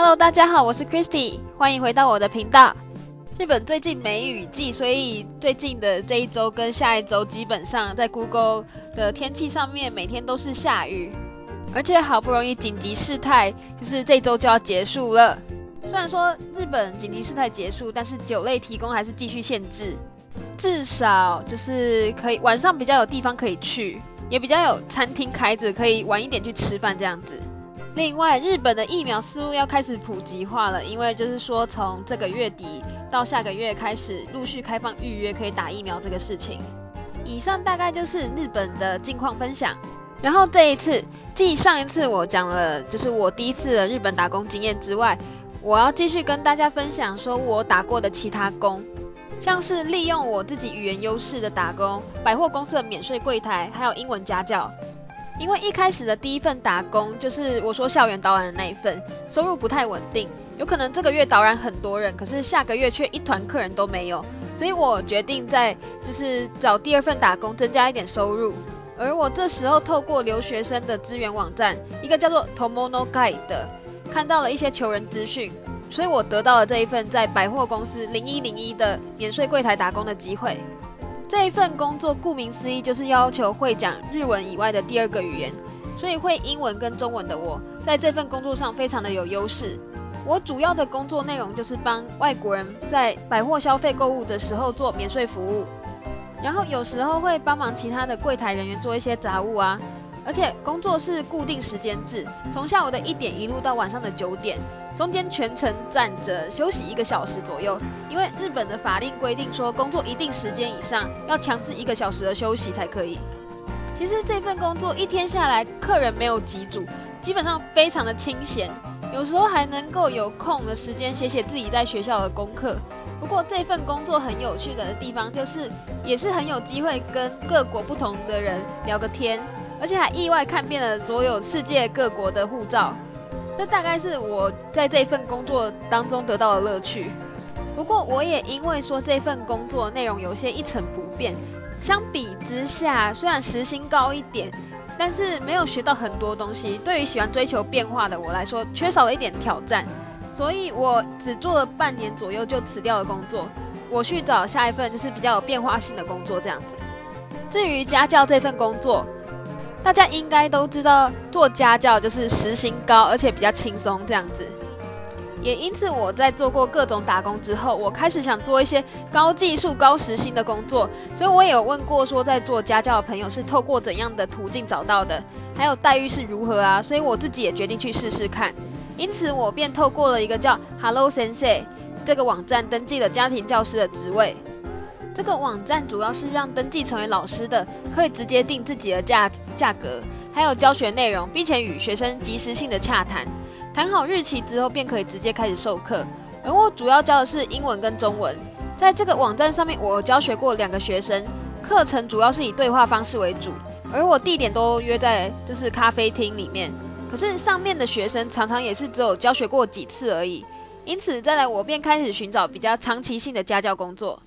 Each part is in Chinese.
Hello，大家好，我是 Christy，欢迎回到我的频道。日本最近梅雨季，所以最近的这一周跟下一周，基本上在 Google 的天气上面，每天都是下雨，而且好不容易紧急事态，就是这周就要结束了。虽然说日本紧急事态结束，但是酒类提供还是继续限制，至少就是可以晚上比较有地方可以去，也比较有餐厅开着，可以晚一点去吃饭这样子。另外，日本的疫苗思路要开始普及化了，因为就是说从这个月底到下个月开始陆续开放预约可以打疫苗这个事情。以上大概就是日本的近况分享。然后这一次，继上一次我讲了就是我第一次的日本打工经验之外，我要继续跟大家分享说我打过的其他工，像是利用我自己语言优势的打工，百货公司的免税柜台，还有英文家教。因为一开始的第一份打工就是我说校园导览的那一份，收入不太稳定，有可能这个月导览很多人，可是下个月却一团客人都没有，所以我决定在就是找第二份打工，增加一点收入。而我这时候透过留学生的资源网站，一个叫做 Tomono Guide 的，看到了一些求人资讯，所以我得到了这一份在百货公司零一零一的免税柜台打工的机会。这一份工作顾名思义就是要求会讲日文以外的第二个语言，所以会英文跟中文的我在这份工作上非常的有优势。我主要的工作内容就是帮外国人在百货消费购物的时候做免税服务，然后有时候会帮忙其他的柜台人员做一些杂物啊。而且工作是固定时间制，从下午的一点一路到晚上的九点，中间全程站着休息一个小时左右。因为日本的法令规定说，工作一定时间以上要强制一个小时的休息才可以。其实这份工作一天下来，客人没有几组，基本上非常的清闲，有时候还能够有空的时间写写自己在学校的功课。不过这份工作很有趣的地方，就是也是很有机会跟各国不同的人聊个天。而且还意外看遍了所有世界各国的护照，这大概是我在这份工作当中得到的乐趣。不过我也因为说这份工作内容有些一成不变，相比之下虽然时薪高一点，但是没有学到很多东西。对于喜欢追求变化的我来说，缺少了一点挑战，所以我只做了半年左右就辞掉了工作。我去找下一份就是比较有变化性的工作这样子。至于家教这份工作，大家应该都知道，做家教就是时薪高，而且比较轻松这样子。也因此，我在做过各种打工之后，我开始想做一些高技术、高时薪的工作。所以我也有问过，说在做家教的朋友是透过怎样的途径找到的，还有待遇是如何啊？所以我自己也决定去试试看。因此，我便透过了一个叫 Hello Sensei 这个网站登记了家庭教师的职位。这个网站主要是让登记成为老师的可以直接定自己的价价格，还有教学内容，并且与学生及时性的洽谈，谈好日期之后便可以直接开始授课。而我主要教的是英文跟中文，在这个网站上面，我教学过两个学生，课程主要是以对话方式为主，而我地点都约在就是咖啡厅里面。可是上面的学生常常也是只有教学过几次而已，因此再来我便开始寻找比较长期性的家教工作。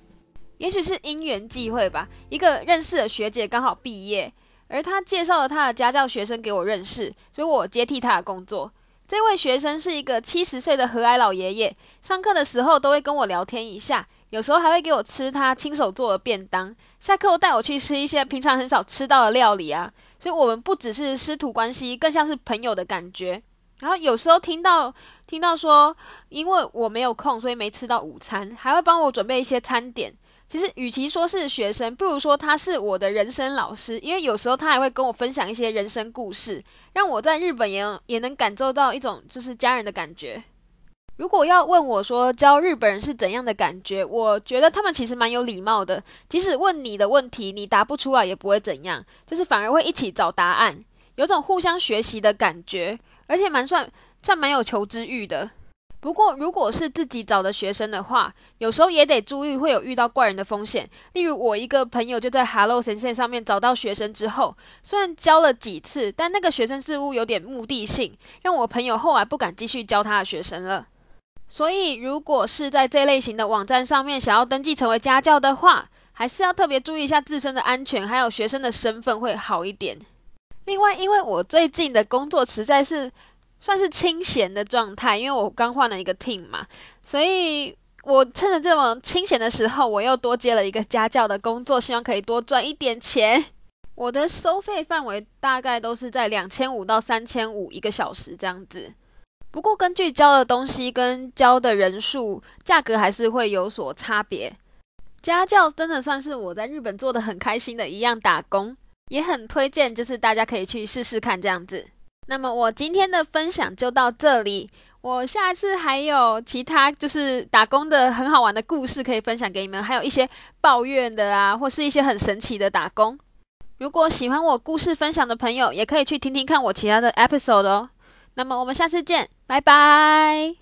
也许是因缘际会吧，一个认识的学姐刚好毕业，而她介绍了她的家教学生给我认识，所以我接替她的工作。这位学生是一个七十岁的和蔼老爷爷，上课的时候都会跟我聊天一下，有时候还会给我吃他亲手做的便当，下课带我去吃一些平常很少吃到的料理啊。所以，我们不只是师徒关系，更像是朋友的感觉。然后有时候听到听到说，因为我没有空，所以没吃到午餐，还会帮我准备一些餐点。其实，与其说是学生，不如说他是我的人生老师。因为有时候他还会跟我分享一些人生故事，让我在日本也也能感受到一种就是家人的感觉。如果要问我说教日本人是怎样的感觉，我觉得他们其实蛮有礼貌的。即使问你的问题，你答不出来也不会怎样，就是反而会一起找答案，有种互相学习的感觉，而且蛮算算蛮有求知欲的。不过，如果是自己找的学生的话，有时候也得注意会有遇到怪人的风险。例如，我一个朋友就在 Hello 神线上面找到学生之后，虽然教了几次，但那个学生似乎有点目的性，让我朋友后来不敢继续教他的学生了。所以，如果是在这类型的网站上面想要登记成为家教的话，还是要特别注意一下自身的安全，还有学生的身份会好一点。另外，因为我最近的工作实在是。算是清闲的状态，因为我刚换了一个 team 嘛，所以我趁着这种清闲的时候，我又多接了一个家教的工作，希望可以多赚一点钱。我的收费范围大概都是在两千五到三千五一个小时这样子，不过根据教的东西跟教的人数，价格还是会有所差别。家教真的算是我在日本做的很开心的一样打工，也很推荐，就是大家可以去试试看这样子。那么我今天的分享就到这里，我下次还有其他就是打工的很好玩的故事可以分享给你们，还有一些抱怨的啊，或是一些很神奇的打工。如果喜欢我故事分享的朋友，也可以去听听看我其他的 episode 哦。那么我们下次见，拜拜。